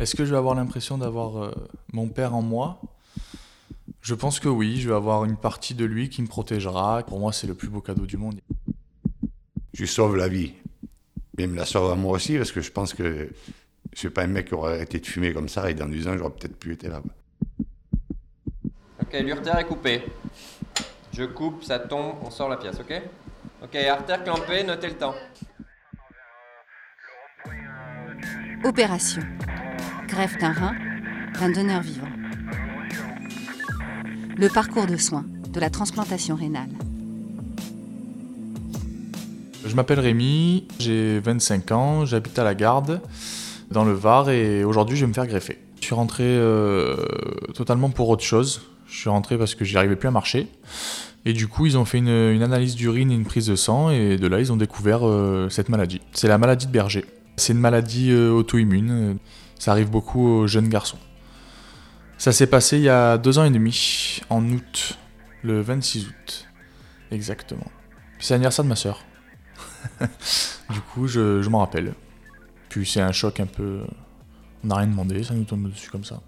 Est-ce que je vais avoir l'impression d'avoir euh, mon père en moi? Je pense que oui, je vais avoir une partie de lui qui me protégera. Pour moi, c'est le plus beau cadeau du monde. Je lui sauve la vie. Mais il me la sauve à moi aussi, parce que je pense que je suis pas un mec qui aurait arrêté de fumer comme ça, et dans 10 ans, j'aurais peut-être plus été là. Ok, l'urtère est coupé. Je coupe, ça tombe, on sort la pièce, ok? Ok, artère clampée, notez le temps. Opération. Greffe d'un rein d'un donneur vivant. Le parcours de soins de la transplantation rénale. Je m'appelle Rémi, j'ai 25 ans, j'habite à la Garde, dans le Var, et aujourd'hui je vais me faire greffer. Je suis rentré euh, totalement pour autre chose. Je suis rentré parce que j'y arrivais plus à marcher. Et du coup, ils ont fait une, analyse d'urine et une prise de sang, et de là, ils ont découvert euh, cette maladie. C'est la maladie de Berger. C'est une maladie euh, auto-immune. Ça arrive beaucoup aux jeunes garçons. Ça s'est passé il y a deux ans et demi, en août, le 26 août, exactement. C'est l'anniversaire de ma sœur. du coup, je, m'en rappelle. Puis c'est un choc un peu. On n'a rien demandé, ça nous tombe dessus comme ça.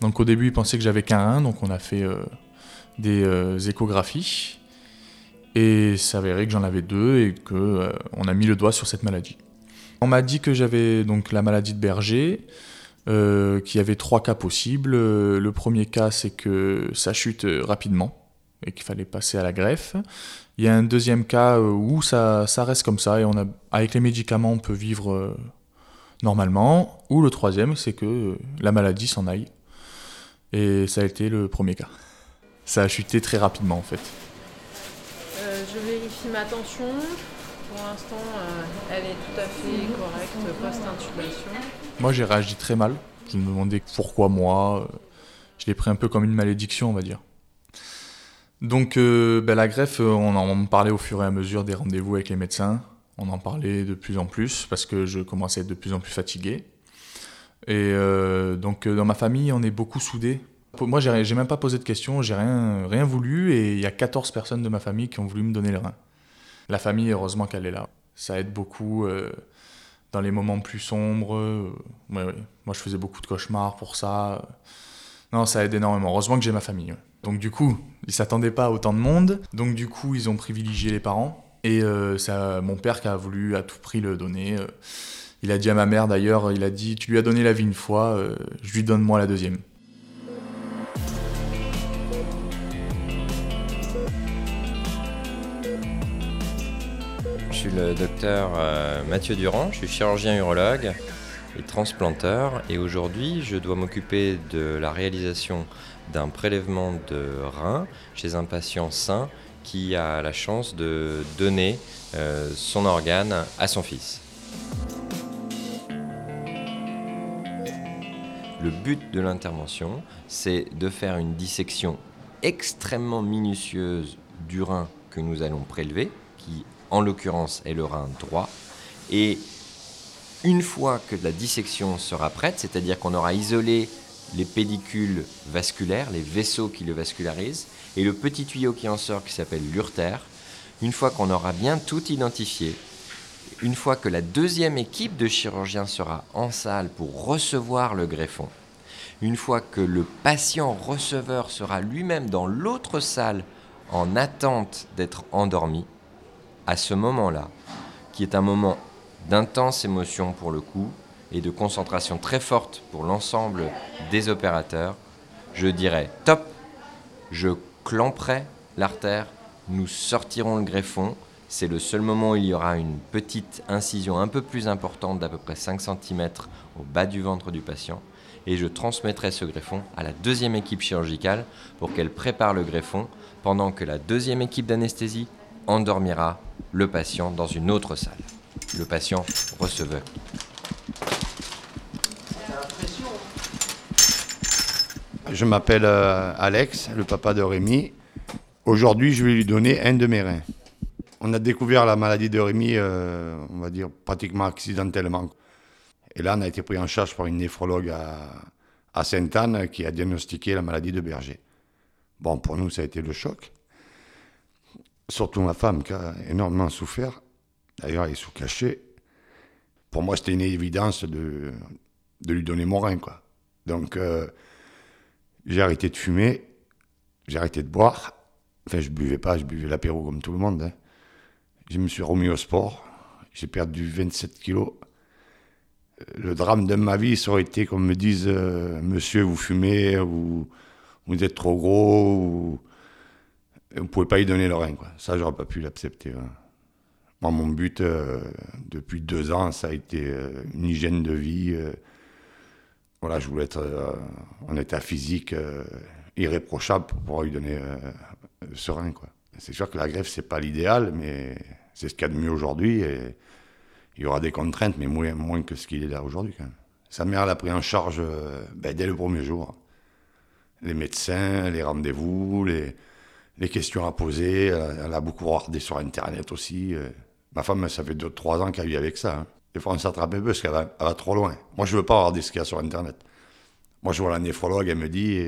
Donc au début, ils pensaient que j'avais qu'un rein, donc on a fait euh, des euh, échographies. Et ça avéré que j'en avais deux et que euh, on a mis le doigt sur cette maladie. On m'a dit que j'avais donc la maladie de Berger, euh, qu'il y avait trois cas possibles. Euh, Le premier cas, c'est que ça chute euh, rapidement et qu'il fallait passer à la greffe. Il y a un deuxième cas où ça, reste comme ça et on a, avec les médicaments, on peut vivre normalement. Ou le troisième, c'est que la maladie s'en aille. Et ça a été le premier cas. Ça a chuté très rapidement en fait. Je vérifie ma tension. Pour l'instant, euh, elle est tout à fait correcte post-intubation. Moi, j'ai réagi très mal. Je me demandais pourquoi moi. Je l'ai pris un peu comme une malédiction, on va dire. Donc, euh, ben, la greffe, euh, on en parlait au fur et à mesure des rendez-vous avec les médecins. On en parlait de plus en plus parce que je commençais à être de plus en plus fatigué. Et donc, dans ma famille, on est beaucoup soudés. Moi, j'ai même pas posé de questions, j'ai rien, rien voulu. Et il y a 14 personnes de ma famille qui ont voulu me donner le rein. La famille, heureusement qu'elle est là. Ça aide beaucoup. euh, dans les moments plus sombres. euh. Moi, je faisais beaucoup de cauchemars pour ça. Non, ça aide énormément. Heureusement que j'ai ma famille. Donc, du coup, ils s'attendaient pas à autant de monde. Donc, du coup, ils ont privilégié les parents. Et euh, ça, mon père qui a voulu à tout prix le donner. euh, il a dit à ma mère d'ailleurs, il a dit Tu lui as donné la vie une fois, je lui donne moi la deuxième. Le docteur euh, Mathieu Durand, je suis chirurgien urologue et transplanteur et aujourd'hui je dois m'occuper de la réalisation d'un prélèvement de rein chez un patient sain qui a la chance de donner euh, son organe à son fils. Le but de l'intervention, c'est de faire une dissection extrêmement minutieuse du rein que nous allons prélever, en l'occurrence est le rein droit. Et une fois que la dissection sera prête, c'est-à-dire qu'on aura isolé les pédicules vasculaires, les vaisseaux qui le vascularisent, et le petit tuyau qui en sort qui s'appelle l'urtère, une fois qu'on aura bien tout identifié, une fois que la deuxième équipe de chirurgiens sera en salle pour recevoir le greffon, une fois que le patient receveur sera lui-même dans l'autre salle en attente d'être endormi, à ce moment-là, qui est un moment d'intense émotion pour le coup et de concentration très forte pour l'ensemble des opérateurs, je dirais top, je clamperai l'artère, nous sortirons le greffon. C'est le seul moment où il y aura une petite incision un peu plus importante d'à peu près 5 cm au bas du ventre du patient. Et je transmettrai ce greffon à la deuxième équipe chirurgicale pour qu'elle prépare le greffon pendant que la deuxième équipe d'anesthésie endormira le patient dans une autre salle. Le patient receveur. Je m'appelle euh, Alex, le papa de Rémi. Aujourd'hui, je vais lui donner un de mes reins. On a découvert la maladie de Rémi, euh, on va dire, pratiquement accidentellement. Et là, on a été pris en charge par une néphrologue à, à Sainte-Anne qui a diagnostiqué la maladie de Berger. Bon, pour nous, ça a été le choc. Surtout ma femme qui a énormément souffert. D'ailleurs, elle sous cachet. Pour moi, c'était une évidence de, de lui donner mon rein. Donc, euh, j'ai arrêté de fumer, j'ai arrêté de boire. Enfin, je buvais pas, je buvais l'apéro comme tout le monde. hein. Je me suis remis au sport. J'ai perdu 27 kilos. Le drame de ma vie, ça aurait été qu'on me dise euh, Monsieur, vous fumez, ou vous êtes trop gros, ou vous ne pouvez pas y donner le rein. Quoi. Ça, j'aurais pas pu l'accepter. Moi, mon but, euh, depuis deux ans, ça a été euh, une hygiène de vie. euh, voilà, je voulais être en état physique irréprochable pour pouvoir lui donner euh, ce rein. Quoi. C'est sûr que la greffe, c'est pas l'idéal, mais c'est ce qu'il y a de mieux aujourd'hui. Et il y aura des contraintes, mais moins, que ce qu'il est là aujourd'hui. quand. Sa mère l'a pris en charge ben, dès le premier jour. Les médecins, les rendez-vous, les, les questions à poser. Elle, a beaucoup regardé sur Internet aussi. euh. Ma femme, ça fait 2-3 ans qu'elle vit avec ça. hein. Des fois, on s'attrape un peu parce qu'elle va, trop loin. Moi, je veux pas regarder ce qu'il y a sur Internet. Moi, je vois la néphrologue, elle me dit.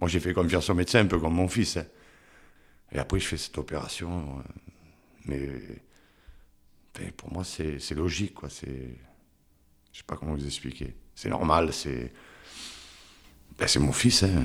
moi, j'ai fait confiance au médecin, un peu comme mon fils. hein. Et après, je fais cette opération. euh, Mais pour moi, c'est logique. quoi. Je sais pas comment vous expliquer. C'est normal. C'est ben, c'est mon fils. hein.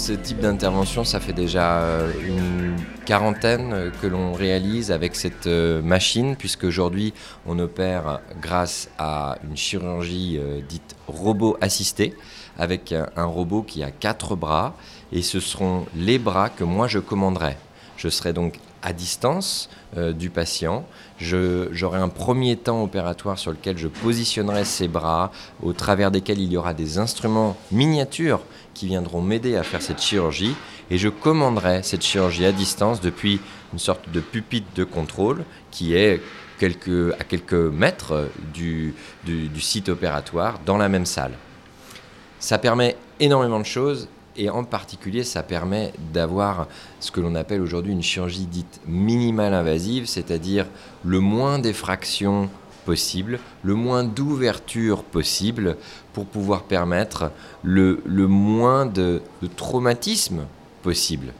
Ce type d'intervention, ça fait déjà euh, une quarantaine euh, que l'on réalise avec cette euh, machine, puisque aujourd'hui on opère grâce à une chirurgie dite robot assistée, avec un robot qui a quatre bras, et ce seront les bras que moi je commanderai. Je serai donc à distance euh, du patient. J'aurai un premier temps opératoire sur lequel je positionnerai ses bras, au travers desquels il y aura des instruments miniatures qui viendront m'aider à faire cette chirurgie. Et je commanderai cette chirurgie à distance depuis une sorte de pupitre de contrôle qui est à quelques mètres du- du site opératoire dans la même salle. Ça permet énormément de choses et en particulier ça permet d'avoir ce que l'on appelle aujourd'hui une chirurgie dite minimale invasive, c'est-à-dire le moins d'effractions possible, le moins d'ouverture possible pour pouvoir permettre le, moins de, de traumatisme possible.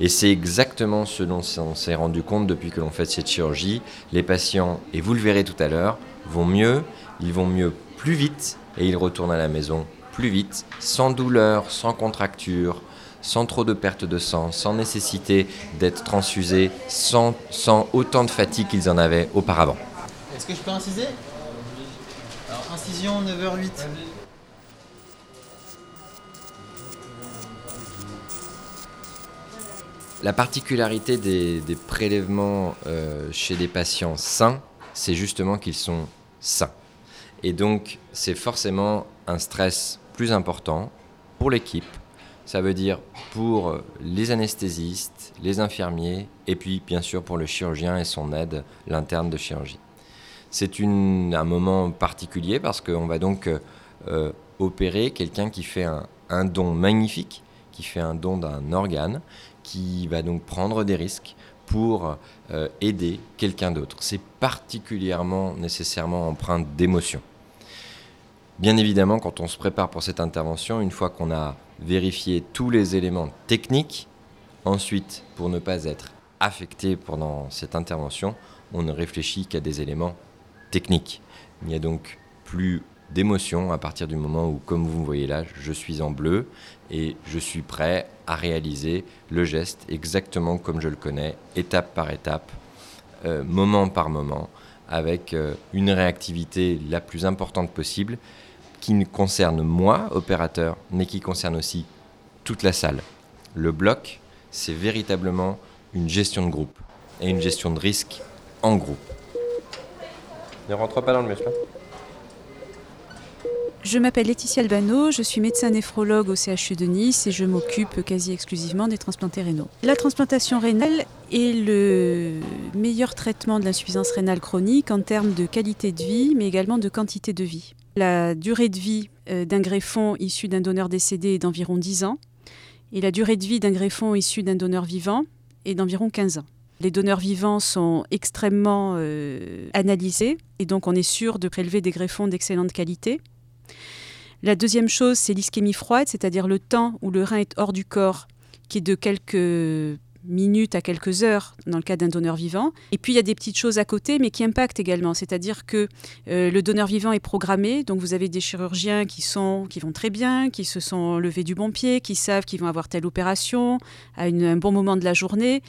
Et c'est exactement ce dont on s'est rendu compte depuis que l'on fait cette chirurgie. Les patients, et vous le verrez tout à l'heure, vont mieux, ils vont mieux plus vite et ils retournent à la maison plus vite, sans douleur, sans contracture, sans trop de perte de sang, sans nécessité d'être transfusés, sans, sans autant de fatigue qu'ils en avaient auparavant. Est-ce que je peux inciser? Alors, incision 9h08. La particularité des, des prélèvements euh, chez des patients sains, c'est justement qu'ils sont sains. Et donc, c'est forcément un stress plus important pour l'équipe. Ça veut dire pour les anesthésistes, les infirmiers, et puis bien sûr pour le chirurgien et son aide, l'interne de chirurgie. C'est un moment particulier parce qu'on va donc euh, opérer quelqu'un qui fait un, don magnifique, qui fait un don d'un organe, qui va donc prendre des risques pour euh, aider quelqu'un d'autre. C'est particulièrement nécessairement empreint d'émotion. Bien évidemment, quand on se prépare pour cette intervention, une fois qu'on a vérifié tous les éléments techniques, ensuite, pour ne pas être affecté pendant cette intervention, on ne réfléchit qu'à des éléments techniques. Il n'y a donc plus d'émotion à partir du moment où, comme vous me voyez là, je suis en bleu et je suis prêt à réaliser le geste exactement comme je le connais, étape par étape, euh, moment par moment, avec euh, une réactivité la plus importante possible qui ne concerne moi, opérateur, mais qui concerne aussi toute la salle. Le bloc, c'est véritablement une gestion de groupe et une gestion de risque en groupe. Ne rentre pas dans le hein. Je m'appelle Laetitia Albano, je suis médecin néphrologue au CHU de Nice et je m'occupe quasi exclusivement des transplantés rénaux. La transplantation rénale est le meilleur traitement de l'insuffisance rénale chronique en termes de qualité de vie, mais également de quantité de vie. La durée de vie euh, d'un greffon issu d'un donneur décédé est d'environ 10 ans et la durée de vie d'un greffon issu d'un donneur vivant est d'environ 15 ans. Les donneurs vivants sont extrêmement euh, analysés et donc on est sûr de prélever des greffons d'excellente qualité. La deuxième chose, c'est l'ischémie froide, c'est-à-dire le temps où le rein est hors du corps, qui est de quelques minutes à quelques heures dans le cas d'un donneur vivant. Et puis il y a des petites choses à côté, mais qui impactent également. C'est-à-dire que euh, le donneur vivant est programmé, donc vous avez des chirurgiens qui, sont, qui vont très bien, qui se sont levés du bon pied, qui savent qu'ils vont avoir telle opération à un bon moment de la journée.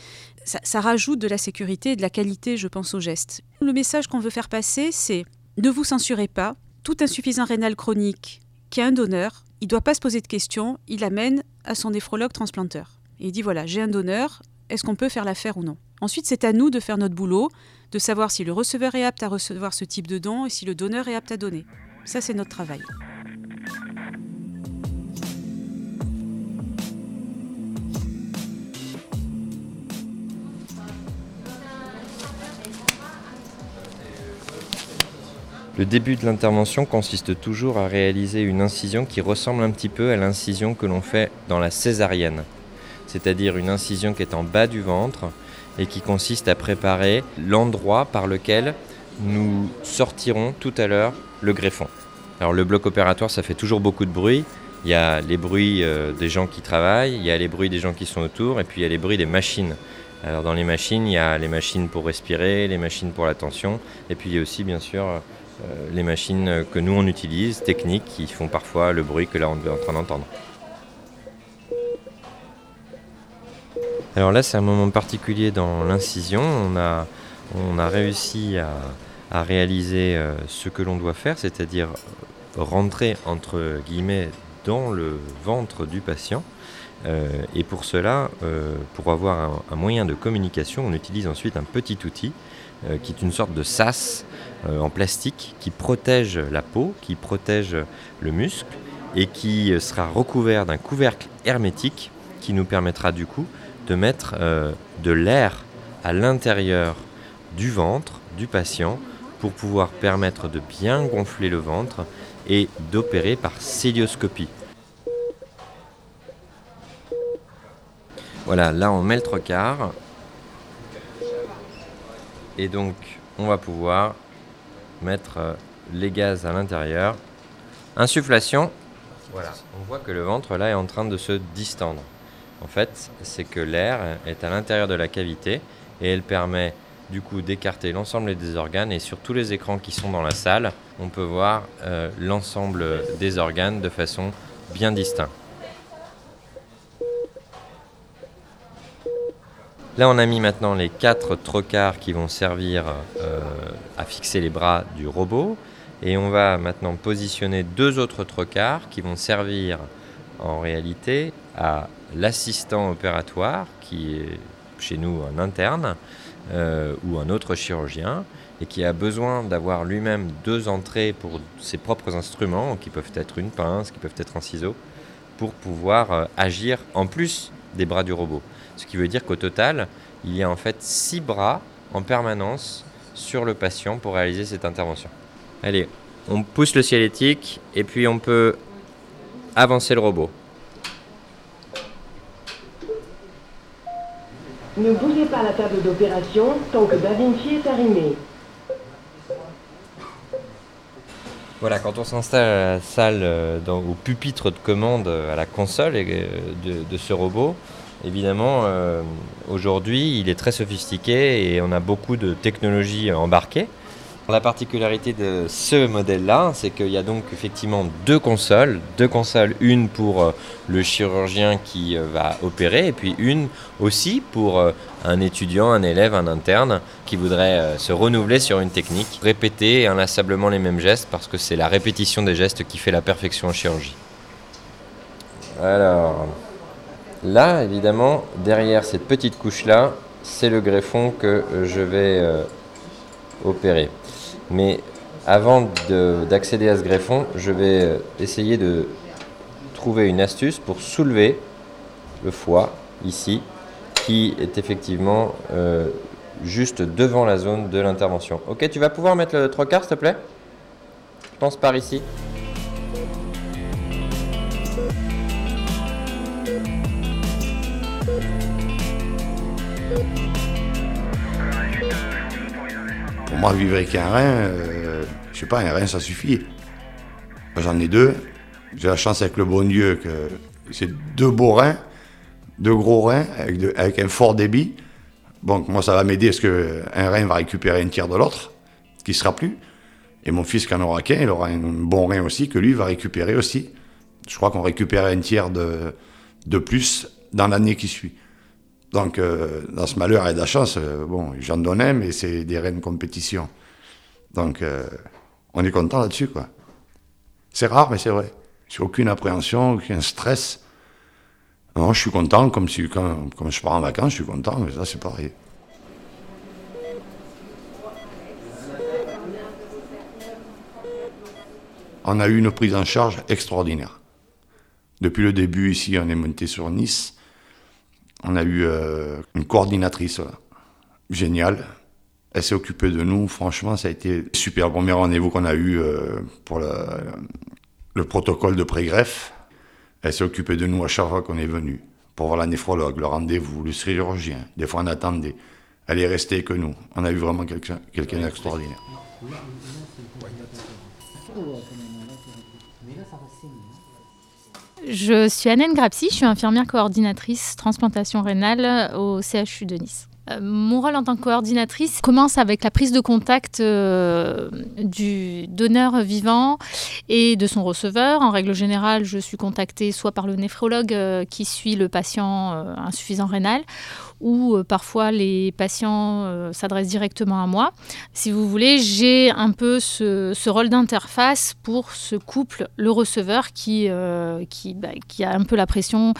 Ça, ça rajoute de la sécurité et de la qualité, je pense, au geste. Le message qu'on veut faire passer, c'est ne vous censurez pas. Tout insuffisant rénal chronique qui a un donneur, il ne doit pas se poser de questions, il amène à son néphrologue transplanteur. Et il dit voilà, j'ai un donneur, est-ce qu'on peut faire l'affaire ou non? Ensuite, c'est à nous de faire notre boulot, de savoir si le receveur est apte à recevoir ce type de don et si le donneur est apte à donner. Ça, c'est notre travail. Le début de l'intervention consiste toujours à réaliser une incision qui ressemble un petit peu à l'incision que l'on fait dans la césarienne, c'est-à-dire une incision qui est en bas du ventre et qui consiste à préparer l'endroit par lequel nous sortirons tout à l'heure le greffon. Alors le bloc opératoire, ça fait toujours beaucoup de bruit. Il y a les bruits euh, des gens qui travaillent, il y a les bruits des gens qui sont autour, et puis il y a les bruits des machines. Alors dans les machines, il y a les machines pour respirer, les machines pour la tension, et puis il y a aussi bien sûr euh, les machines que nous on utilise, techniques, qui font parfois le bruit que là on est en train d'entendre. Alors là c'est un moment particulier dans l'incision, on a, on a réussi à, à réaliser euh, ce que l'on doit faire, c'est-à-dire rentrer entre guillemets dans le ventre du patient. Euh, et pour cela, euh, pour avoir un, moyen de communication, on utilise ensuite un petit outil euh, qui est une sorte de sas euh, en plastique qui protège la peau, qui protège le muscle et qui euh, sera recouvert d'un couvercle hermétique qui nous permettra du coup de mettre de l'air à l'intérieur du ventre du patient pour pouvoir permettre de bien gonfler le ventre et d'opérer par célioscopie. Voilà, là on met le trocard. Et donc on va pouvoir mettre les gaz à l'intérieur. Insufflation. Voilà, on voit que le ventre là est en train de se distendre. En fait, c'est que l'air est à l'intérieur de la cavité et elle permet du coup d'écarter l'ensemble des organes et sur tous les écrans qui sont dans la salle, on peut voir euh, l'ensemble des organes de façon bien distincte. Là, on a mis maintenant les quatre trocars qui vont servir euh, à fixer les bras du robot. Et on va maintenant positionner deux autres trocars qui vont servir en réalité à l'assistant opératoire, qui est chez nous un interne euh, ou un autre chirurgien, et qui a besoin d'avoir lui-même deux entrées pour ses propres instruments, qui peuvent être une pince, qui peuvent être un ciseau, pour pouvoir euh, agir en plus des bras du robot. Ce qui veut dire qu'au total, il y a en fait six bras en permanence sur le patient pour réaliser cette intervention. Allez, on pousse le ciel-éthique et puis on peut avancer le robot. Ne bougez pas la table d'opération tant que Da Vinci est arrimé. Voilà, quand on s'installe à la salle, euh, dans, au pupitre de commande, à la console euh, de, de ce robot, Évidemment, euh, aujourd'hui, il est très sophistiqué et on a beaucoup de technologies embarquées. La particularité de ce modèle-là, c'est qu'il y a donc effectivement deux consoles. Deux consoles, une pour euh, le chirurgien qui euh, va opérer et puis une aussi pour un étudiant, un élève, un interne qui voudrait se renouveler sur une technique, répéter inlassablement les mêmes gestes parce que c'est la répétition des gestes qui fait la perfection en chirurgie. Alors, Là, évidemment, derrière cette petite couche-là, c'est le greffon que je vais euh, opérer. Mais avant d'accéder à ce greffon, je vais euh, essayer de trouver une astuce pour soulever le foie, ici, qui est effectivement euh, juste devant la zone de l'intervention. Ok, tu vas pouvoir mettre le trois quarts, s'il te plaît? Je pense par ici. Moi, vivre avec un rein, euh, je sais pas, un rein, ça suffit. J'en ai deux. J'ai la chance avec le bon Dieu que c'est deux beaux reins, deux gros reins avec, un fort débit. Bon, moi, ça va m'aider parce qu'un rein va récupérer un tiers de l'autre, qui sera plus. Et mon fils, qui en aura qu'un, il aura un bon rein aussi, que lui va récupérer aussi. Je crois qu'on récupère un tiers de, de plus dans l'année qui suit. Donc, euh, dans ce malheur et de la chance, euh, bon, j'en donne un, mais c'est des reins de compétition. Donc, euh, on est content là-dessus, quoi. C'est rare, mais c'est vrai. J'ai aucune appréhension, aucun stress. Non, je suis content, comme, si, comme, comme je pars en vacances, je suis content, mais ça, c'est pareil. On a eu une prise en charge extraordinaire. Depuis le début, ici, on est monté sur Nice. On a eu euh, une coordinatrice géniale. Elle s'est occupée de nous. Franchement, ça a été super. Le premier rendez-vous qu'on a eu euh, pour le, le protocole de pré-greffe, elle s'est occupée de nous à chaque fois qu'on est venu. Pour voir la néphrologue, le rendez-vous, le chirurgien. Des fois, on attendait. Elle est restée que nous. On a eu vraiment quelqu'un quelqu'un d'extraordinaire. Je suis Annette Grapsy, je suis infirmière coordinatrice transplantation rénale au CHU de Nice. Euh, Mon rôle en tant que coordinatrice commence avec la prise de contact euh, du donneur vivant et de son receveur. En règle générale, je suis contactée soit par le néphrologue euh, qui suit le patient insuffisant rénal ou euh, parfois les patients euh, s'adressent directement à moi. Si vous voulez, j'ai un peu ce, rôle d'interface pour ce couple, le receveur, qui, euh, bah, qui a un peu la pression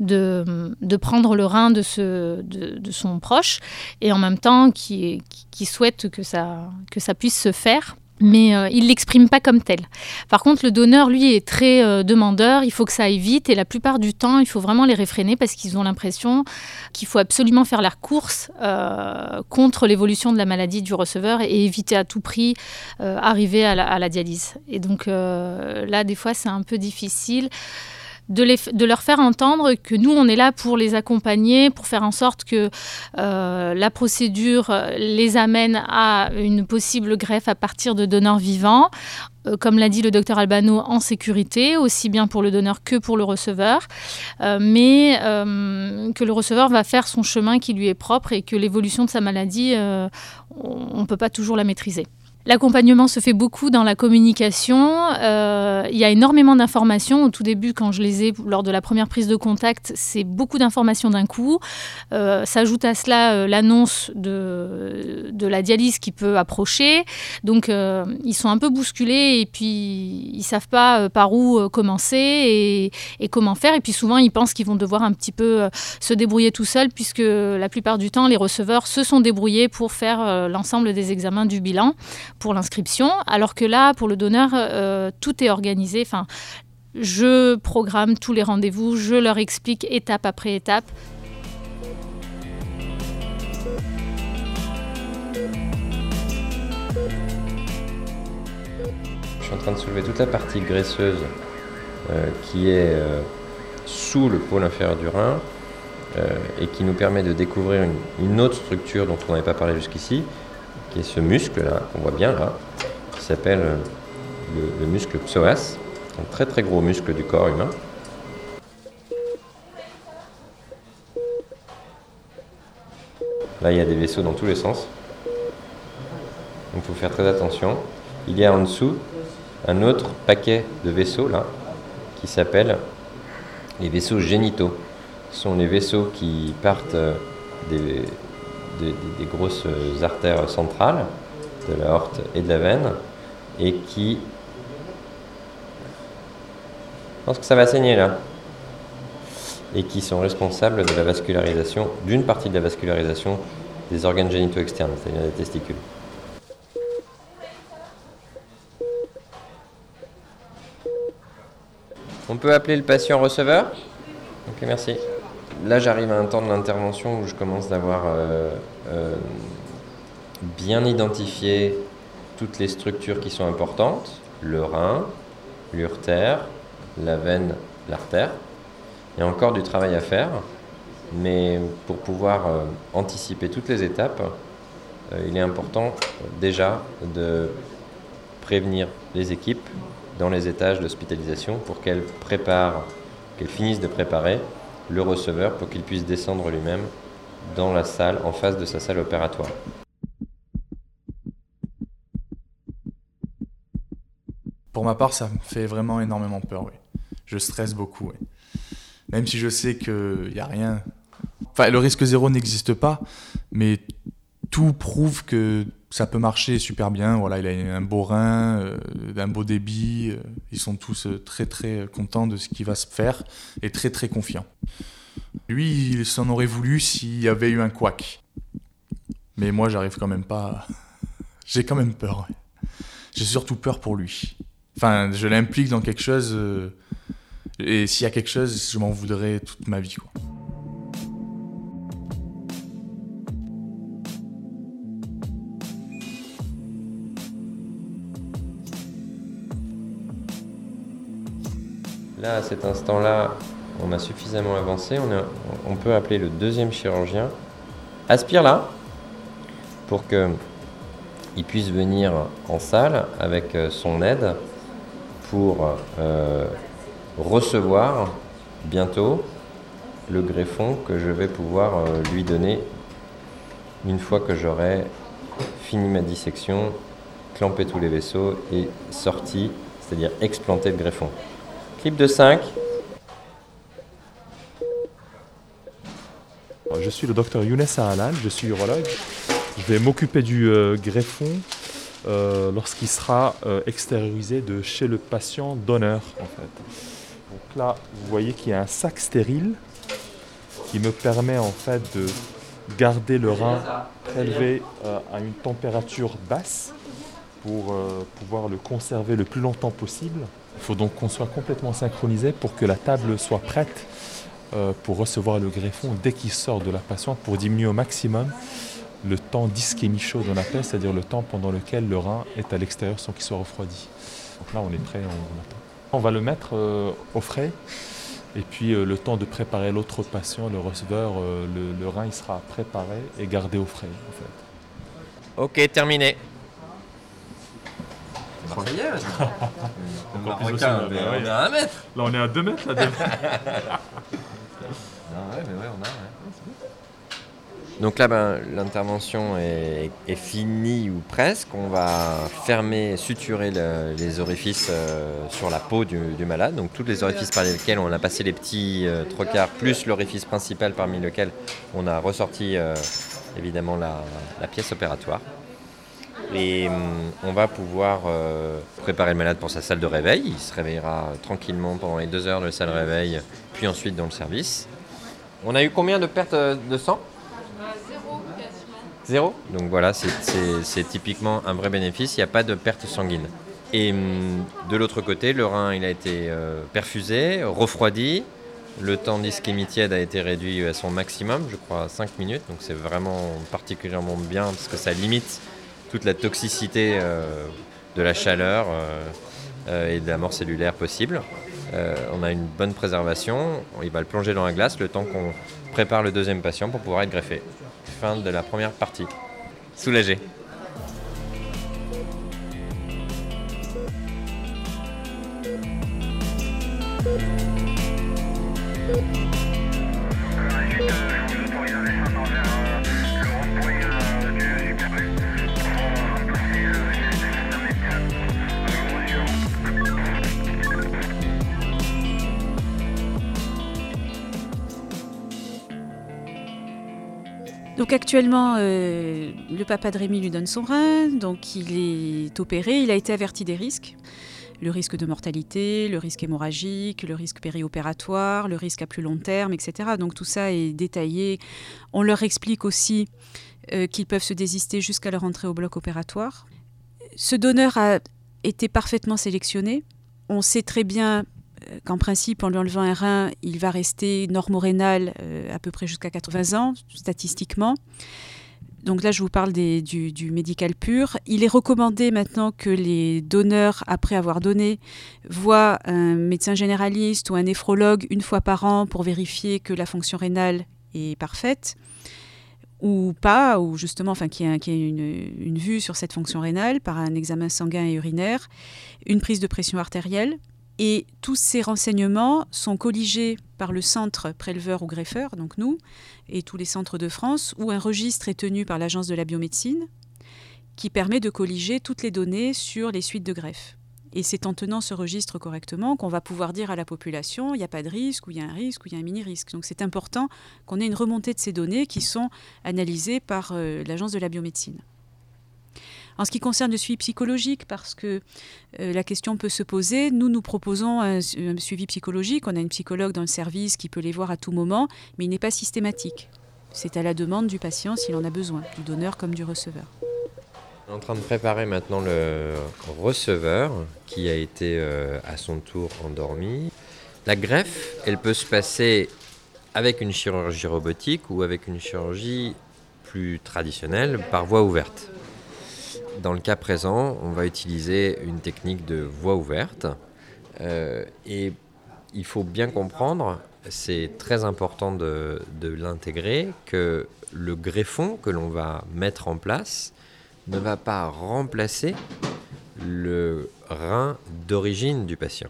de, de prendre le rein de, ce, de, son proche et en même temps qui, qui souhaite que ça, que ça puisse se faire mais euh, il l'exprime pas comme tel. Par contre, le donneur, lui, est très euh, demandeur, il faut que ça aille vite, et la plupart du temps, il faut vraiment les réfréner parce qu'ils ont l'impression qu'il faut absolument faire la course euh, contre l'évolution de la maladie du receveur et éviter à tout prix euh, arriver à la, dialyse. Et donc là, des fois, c'est un peu difficile. De, leur faire entendre que nous, on est là pour les accompagner, pour faire en sorte que euh, la procédure les amène à une possible greffe à partir de donneurs vivants, euh, comme l'a dit le docteur Albano, en sécurité, aussi bien pour le donneur que pour le receveur, euh, mais euh, que le receveur va faire son chemin qui lui est propre et que l'évolution de sa maladie, euh, on ne peut pas toujours la maîtriser. L'accompagnement se fait beaucoup dans la communication. Euh, il y a énormément d'informations. Au tout début, quand je les ai lors de la première prise de contact, c'est beaucoup d'informations d'un coup. Euh, S'ajoute à cela euh, l'annonce de, de la dialyse qui peut approcher. Donc, ils sont un peu bousculés et puis ils savent pas par où commencer et, et, comment faire. Et puis souvent, ils pensent qu'ils vont devoir un petit peu se débrouiller tout seuls puisque la plupart du temps, les receveurs se sont débrouillés pour faire l'ensemble des examens du bilan pour l'inscription, alors que là, pour le donneur, euh, tout est organisé. Enfin, je programme tous les rendez-vous, je leur explique étape après étape. Je suis en train de soulever toute la partie graisseuse euh, qui est euh, sous le pôle inférieur du rein et qui nous permet de découvrir une autre structure dont on n'avait pas parlé jusqu'ici, qui est ce muscle-là, qu'on voit bien là, qui s'appelle euh, le, le, muscle psoas, un très très gros muscle du corps humain. Là, il y a des vaisseaux dans tous les sens. Donc il faut faire très attention. Il y a en dessous un autre paquet de vaisseaux là, qui s'appelle les vaisseaux génitaux. Ce sont les vaisseaux qui partent des, des, grosses artères centrales, de la horte et de la veine, et qui... Je pense que ça va saigner là. Et qui sont responsables de la vascularisation, d'une partie de la vascularisation des organes génitaux externes, c'est-à-dire des testicules. On peut appeler le patient receveur? Ok, merci. Là, j'arrive à un temps de l'intervention où je commence d'avoir euh, euh, bien identifié toutes les structures qui sont importantes le rein, l'urtère, la veine, l'artère. Il y a encore du travail à faire, mais pour pouvoir euh, anticiper toutes les étapes, il est important déjà de prévenir les équipes dans les étages d'hospitalisation pour qu'elles préparent, qu'elles finissent de préparer le receveur pour qu'il puisse descendre lui-même dans la salle en face de sa salle opératoire. Pour ma part, ça me fait vraiment énormément peur. Je stresse beaucoup. Même si je sais qu'il n'y a rien. Enfin, le risque zéro n'existe pas, mais tout prouve que ça peut marcher super bien. Voilà, il a un beau rein, euh, un beau débit. euh, ils sont tous euh, très très contents de ce qui va se faire et très très confiants. Lui, il s'en aurait voulu s'il y avait eu un couac. Mais moi, j'arrive quand même pas. J'ai quand même peur. J'ai surtout peur pour lui. Enfin, je l'implique dans quelque chose. euh, et s'il y a quelque chose, je m'en voudrais toute ma vie. Là, à cet instant-là, on a suffisamment avancé. On, peut appeler le deuxième chirurgien. Aspire là, pour que il puisse venir en salle avec euh, son aide pour euh, recevoir bientôt le greffon que je vais pouvoir euh, lui donner une fois que j'aurai fini ma dissection, clampé tous les vaisseaux et sorti, c'est-à-dire explanté le greffon. Clip de 5. Je suis le docteur Younes Sahalal, je suis urologue. Je vais m'occuper du euh, greffon euh, lorsqu'il sera euh, extériorisé de chez le patient donneur en fait. Donc là, vous voyez qu'il y a un sac stérile qui me permet en fait de garder le rein prélevé euh, à une température basse pour euh, pouvoir le conserver le plus longtemps possible. Il faut donc qu'on soit complètement synchronisé pour que la table soit prête euh, pour recevoir le greffon dès qu'il sort de la patiente pour diminuer au maximum le temps d'ischémie chaude, on appelle, c'est-à-dire le temps pendant lequel le rein est à l'extérieur sans qu'il soit refroidi. Donc là, on est prêt, on, attend. On va le mettre euh, au frais et puis euh, le temps de préparer l'autre patient, le receveur, le, rein il sera préparé et gardé au frais. Ok, terminé. Encore plus au sud, mais on est à un mètre. Là, on est à 2 mètres. Là, deux mètres. Ouais, mais ouais, on a, Donc là, ben, l'intervention est, est finie ou presque. On va fermer, suturer le- les orifices euh, sur la peau du, du malade. Donc tous les orifices par lesquels on a passé les petits euh, trocars, plus l'orifice principal parmi lequel on a ressorti euh, évidemment la, la pièce opératoire. Et hum, on va pouvoir euh, préparer le malade pour sa salle de réveil. Il se réveillera tranquillement pendant les deux heures de salle de réveil, puis ensuite dans le service. On a eu combien de pertes euh, de sang? Zéro. Donc voilà, c'est typiquement un vrai bénéfice. Il n'y a pas de perte sanguine. Et hum, de l'autre côté, le rein il a été euh, perfusé, refroidi. Le temps d'ischémie tiède a été réduit à son maximum, je crois à 5 minutes. Donc c'est vraiment particulièrement bien parce que ça limite toute la toxicité euh, de la chaleur euh, euh, et de la mort cellulaire possible. On a une bonne préservation. Il va le plonger dans la glace le temps qu'on prépare le deuxième patient pour pouvoir être greffé. Fin de la première partie. Soulagé. Donc actuellement, euh, le papa de Rémi lui donne son rein, donc il est opéré, il a été averti des risques. Le risque de mortalité, le risque hémorragique, le risque périopératoire, le risque à plus long terme, etc. Donc tout ça est détaillé. On leur explique aussi euh, qu'ils peuvent se désister jusqu'à leur entrée au bloc opératoire. Ce donneur a été parfaitement sélectionné. On sait très bien qu'en principe, en lui enlevant un rein, il va rester normorénal euh, à peu près jusqu'à 80 ans, statistiquement. Donc là, je vous parle du, médical pur. Il est recommandé maintenant que les donneurs, après avoir donné, voient un médecin généraliste ou un néphrologue une fois par an pour vérifier que la fonction rénale est parfaite ou pas, ou justement, enfin, qu'il y ait, une vue sur cette fonction rénale par un examen sanguin et urinaire, une prise de pression artérielle, Et tous ces renseignements sont colligés par le centre préleveur ou greffeur, donc nous, et tous les centres de France, où un registre est tenu par l'Agence de la biomédecine, qui permet de colliger toutes les données sur les suites de greffe. Et c'est en tenant ce registre correctement qu'on va pouvoir dire à la population il n'y a pas de risque, ou il y a un risque, ou il y a un mini-risque. Donc c'est important qu'on ait une remontée de ces données qui sont analysées par euh, l'Agence de la biomédecine. En ce qui concerne le suivi psychologique, parce que euh, la question peut se poser, nous nous proposons un, suivi psychologique. On a une psychologue dans le service qui peut les voir à tout moment, mais il n'est pas systématique. C'est à la demande du patient s'il en a besoin, du donneur comme du receveur. On est en train de préparer maintenant le receveur qui a été euh, à son tour endormi. La greffe, elle peut se passer avec une chirurgie robotique ou avec une chirurgie plus traditionnelle par voie ouverte. Dans le cas présent, on va utiliser une technique de voie ouverte euh, et il faut bien comprendre, c'est très important de, l'intégrer, que le greffon que l'on va mettre en place ne va pas remplacer le rein d'origine du patient.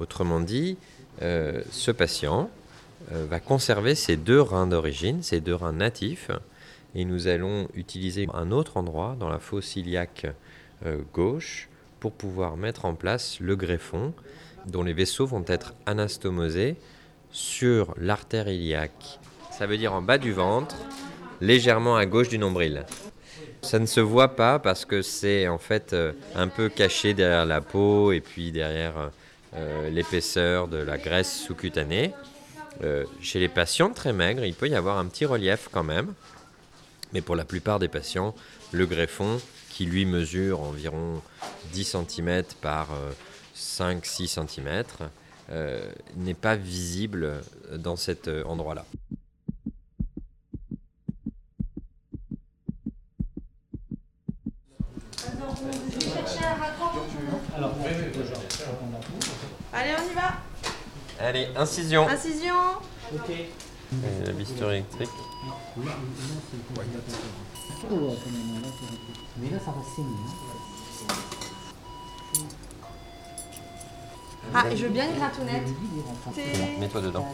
Autrement dit, euh, ce patient euh, va conserver ses deux reins d'origine, ses deux reins natifs, et nous allons utiliser un autre endroit dans la fosse iliaque euh, gauche pour pouvoir mettre en place le greffon dont les vaisseaux vont être anastomosés sur l'artère iliaque. Ça veut dire en bas du ventre, légèrement à gauche du nombril. Ça ne se voit pas parce que c'est en fait euh, un peu caché derrière la peau et puis derrière euh, l'épaisseur de la graisse sous-cutanée. Chez les patients très maigres, il peut y avoir un petit relief quand même. Mais pour la plupart des patients, le greffon, qui lui mesure environ 10 cm par 5-6 cm, n'est pas visible dans cet endroit-là. Allez, on y va Allez, incision. Incision Ok. La bistouri électrique. Ah, et je veux bien une gratounette. Mets-toi dedans.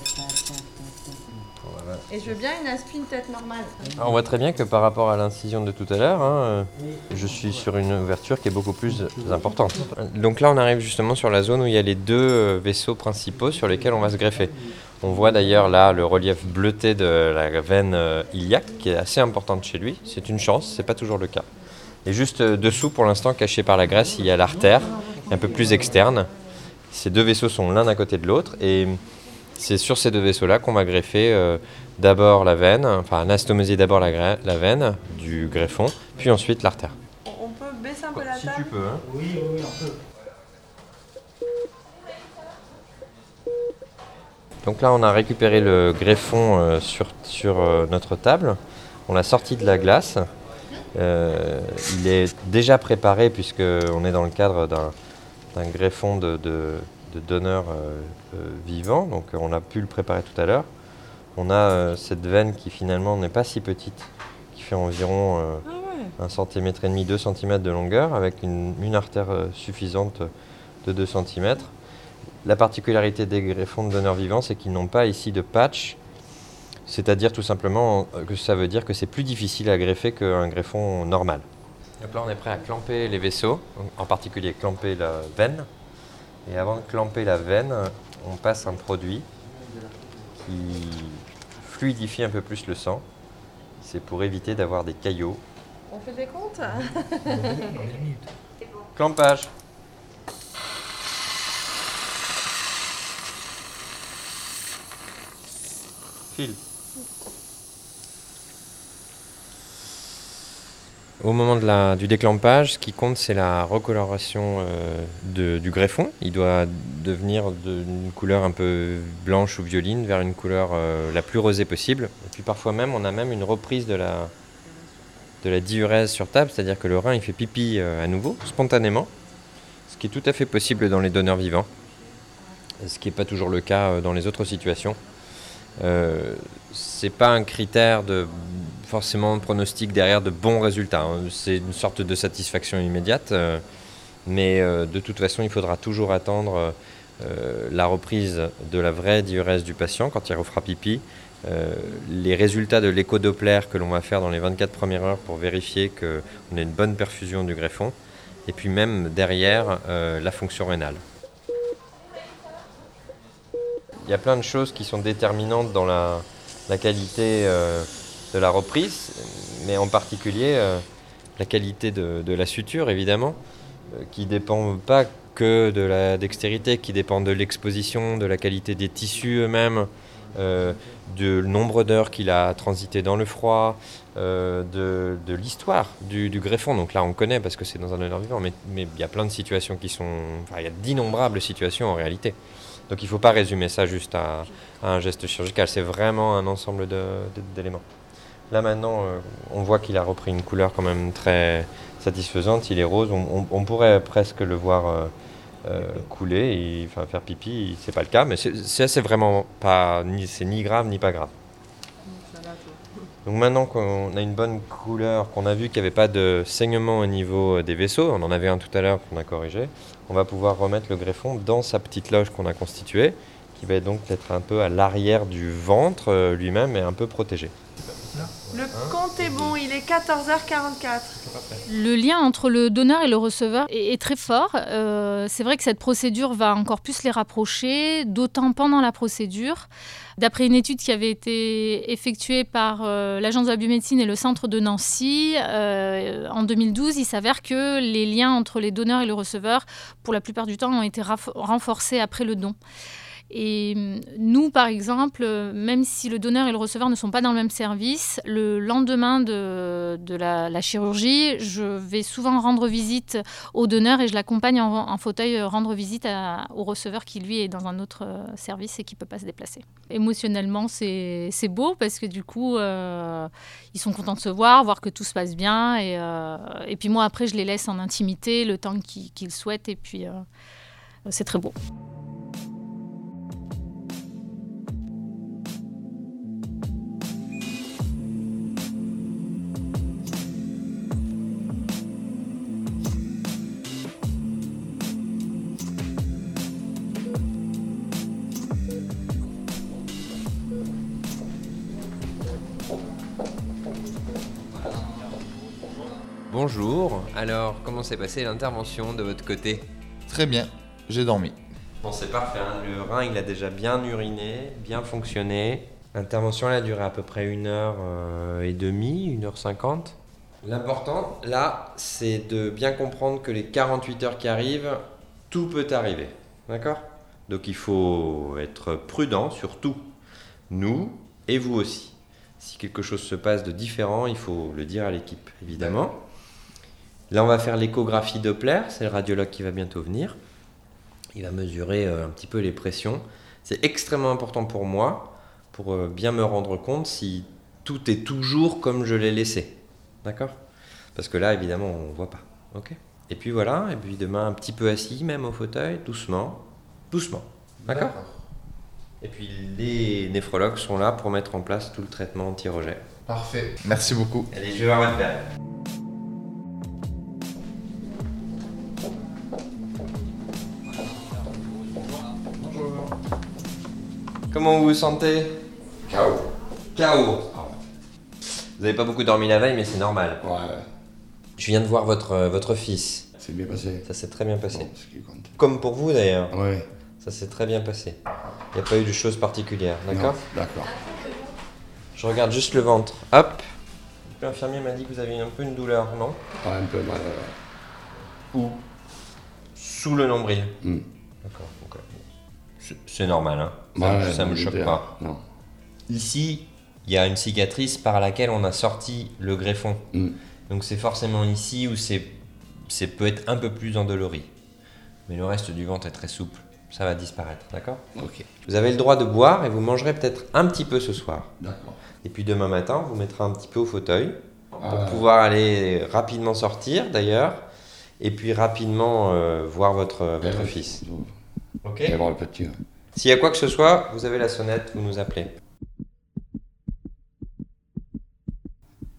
Et je veux bien une aspine tête normale. Alors, Ah, on voit très bien que par rapport à l'incision de tout à l'heure, hein, je suis sur une ouverture qui est beaucoup plus importante. Donc là, on arrive justement sur la zone où il y a les deux euh, vaisseaux principaux sur lesquels on va se greffer. On voit d'ailleurs là le relief bleuté de la veine euh, iliaque qui est assez importante chez lui. C'est une chance, c'est pas toujours le cas. Et juste euh, dessous, pour l'instant, caché par la graisse, il y a l'artère, un peu plus externe. Ces deux vaisseaux sont l'un à côté de l'autre et c'est sur ces deux vaisseaux-là qu'on va greffer euh, d'abord la veine, enfin anastomoser d'abord la, veine du greffon, puis ensuite l'artère. On peut baisser un peu la Si table tu peux. Hein. Oui, oui, on peut. Donc là, on a récupéré le greffon euh, sur, sur euh, notre table. On l'a sorti de la glace. Euh, il est déjà préparé puisqu'on est dans le cadre d'un greffon de, de, de donneur vivant. Donc on a pu le préparer tout à l'heure. On a cette veine qui finalement n'est pas si petite, qui fait environ euh, Ah 1 cm et demi, 2 cm de longueur, avec une, une artère suffisante de 2 cm. La particularité des greffons de donneurs vivants, c'est qu'ils n'ont pas ici de patch, c'est-à-dire tout simplement euh, que ça veut dire que c'est plus difficile à greffer qu'un greffon normal. Donc là, on est prêt à clamper les vaisseaux, en particulier clamper la veine. Et avant de clamper la veine, on passe un produit qui fluidifie un peu plus le sang. C'est pour éviter d'avoir des caillots. On fait des comptes Clampage. Au moment du déclampage, ce qui compte, c'est la recoloration euh, du greffon. Il doit devenir d'une couleur un peu blanche ou violine vers une couleur euh, la plus rosée possible. Et puis parfois même, on a même une reprise de la, diurèse sur table, c'est-à-dire que le rein il fait pipi euh, à nouveau, spontanément, ce qui est tout à fait possible dans les donneurs vivants, ce qui n'est pas toujours le cas dans les autres situations. Euh, c'est pas un critère de forcément pronostic derrière de bons résultats. hein. C'est une sorte de satisfaction immédiate, euh, Mais euh, de toute façon, il faudra toujours attendre euh, la reprise de la vraie diurèse du patient quand il refera pipi. Les résultats de l'écho-doppler que l'on va faire dans les 24 premières heures pour vérifier qu'on a une bonne perfusion du greffon. Et puis même derrière, la fonction rénale. Il y a plein de choses qui sont déterminantes dans la, qualité euh, de la reprise, mais en particulier euh, la qualité de, la suture, évidemment, euh, qui dépend pas que de la dextérité, qui dépend de l'exposition, de la qualité des tissus eux-mêmes, euh, du nombre d'heures qu'il a transité dans le froid, de, l'histoire du, greffon. Donc là, on connaît parce que c'est dans un donneur vivant, mais il y a plein de situations qui sont... Enfin, il y a d'innombrables situations en réalité. Donc il ne faut pas résumer ça juste à, un geste chirurgical, c'est vraiment un ensemble d'éléments. Là maintenant, euh, on voit qu'il a repris une couleur quand même très satisfaisante, il est rose, on, pourrait presque le voir euh, euh, couler, faire pipi, c'est pas le cas, mais c'est- vraiment pas, ni grave ni pas grave. Donc maintenant qu'on a une bonne couleur, qu'on a vu qu'il n'y avait pas de saignement au niveau des vaisseaux, on en avait un tout à l'heure qu'on a corrigé, on va pouvoir remettre le greffon dans sa petite loge qu'on a constituée, qui va donc être un peu à l'arrière du ventre euh, lui-même et un peu protégé. Le compte est bon, il est 14h44. Le lien entre le donneur et le receveur est, est très fort. Euh, c'est vrai que cette procédure va encore plus les rapprocher, d'autant pendant la procédure. D'après une étude qui avait été effectuée par euh, l'Agence de la biomédecine et le Centre de Nancy, euh, en 2012, il s'avère que les liens entre les donneurs et le receveur, pour la plupart du temps, ont été renforcés après le don. Et hum, nous, par exemple, même si le donneur et le receveur ne sont pas dans le même service, le lendemain de, la, chirurgie, je vais souvent rendre visite au donneur et je l'accompagne en, fauteuil euh, rendre visite au receveur qui, lui, est dans un autre euh, service et qui ne peut pas se déplacer. Émotionnellement, c'est beau parce que du coup, euh, ils sont contents de se voir, voir que tout se passe bien. Et, puis moi, après, je les laisse en intimité le temps qu'ils souhaitent et puis c'est très beau. Alors comment s'est passée l'intervention de votre côté Très bien, j'ai dormi. Bon, c'est parfait, hein. le rein il a déjà bien uriné, bien fonctionné. L'intervention elle a duré à peu près une heure euh, et demie, une heure cinquante. L'important là, c'est de bien comprendre que les 48 heures qui arrivent, tout peut arriver. D'accord? Donc il faut être prudent sur tout. Nous et vous aussi. Si quelque chose se passe de différent, il faut le dire à l'équipe, évidemment. Là, on va faire l'échographie Doppler, c'est le radiologue qui va bientôt venir. Il va mesurer euh, un petit peu les pressions. C'est extrêmement important pour moi, pour euh, bien me rendre compte si tout est toujours comme je l'ai laissé. D'accord? Parce que là, évidemment, on ne voit pas. Ok? Et puis voilà, et puis demain, un petit peu assis, même au fauteuil, doucement. Doucement. D'accord? Et puis les néphrologues sont là pour mettre en place tout le traitement anti-rejet. Parfait. Merci beaucoup. Allez, je vais voir père. Comment vous vous sentez Chaos. KO. Vous n'avez pas beaucoup dormi la veille, mais c'est normal. Ouais, Je viens de voir votre, euh, votre fils. c'est bien passé. Ça s'est très bien passé. Bon, ce qui compte. Comme pour vous d'ailleurs. Ouais. Ça s'est très bien passé. Il n'y a pas eu de choses particulières, d'accord Non, D'accord? Je regarde juste le ventre. Hop. L'infirmier m'a dit que vous aviez un peu une douleur, non? Ouais, un peu mal. Où Sous le nombril. hmm. D'accord. ok. C'est- C'est normal, hein. Ça, Ouais, ça me choque pas. Non. Ici, il y a une cicatrice par laquelle on a sorti le greffon. Hmm. Donc c'est forcément ici où c'est, c'est peut être un peu plus endolori. Mais le reste du ventre est très souple. Ça va disparaître, d'accord? Ok. Vous avez le droit de boire et vous mangerez peut-être un petit peu ce soir. D'accord. Et puis demain matin, on vous mettra un petit peu au fauteuil pour Ah. pouvoir aller rapidement sortir d'ailleurs. Et puis rapidement euh, voir votre, votre fils. vous- Ok? Allez voir le petit. S'il y a quoi que ce soit, vous avez la sonnette, vous nous appelez.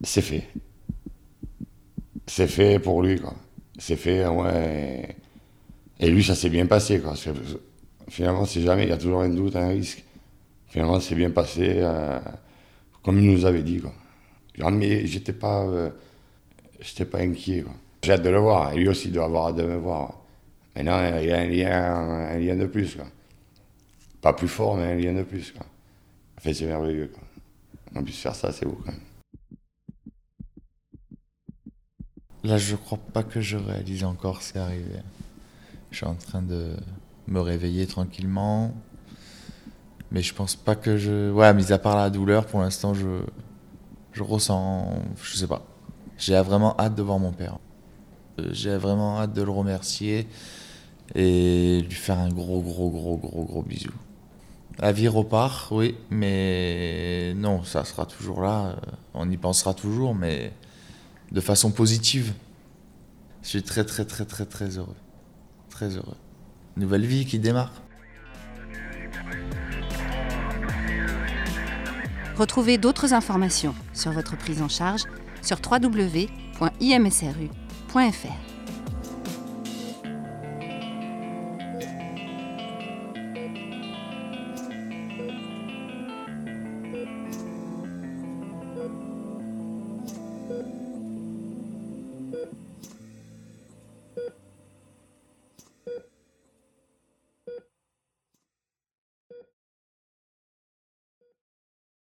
C'est fait. C'est fait pour lui. C'est fait, ouais. Et lui, ça s'est bien passé. Quoi, finalement, c'est jamais, il y a toujours un doute, un risque. Finalement, c'est bien passé, euh, comme il nous avait dit. Quoi. Mais j'étais pas, euh, j'étais pas inquiet. quoi. J'ai hâte de le voir. Et lui aussi doit avoir hâte de me voir. Maintenant, il y a un lien, de plus. Pas plus fort, mais un lien de plus. Quoi. Enfin, c'est merveilleux. Quoi. On puisse faire ça, c'est beau quand même. Là, je crois pas que je réalise encore ce qui est arrivé. Je suis en train de me réveiller tranquillement. Mais je pense pas que je. Ouais, mis à part la douleur, pour l'instant, je. Je ressens. Je sais pas. J'ai vraiment hâte de voir mon père. Euh, J'ai vraiment hâte de le remercier et lui faire un gros, gros, gros, gros, gros bisou. La vie repart, oui, mais non, ça sera toujours là. euh, On y pensera toujours, mais de façon positive. Je suis très, très, très, très, très heureux. Très heureux. Nouvelle vie qui démarre. Retrouvez d'autres informations sur votre prise en charge sur www.imsru.fr.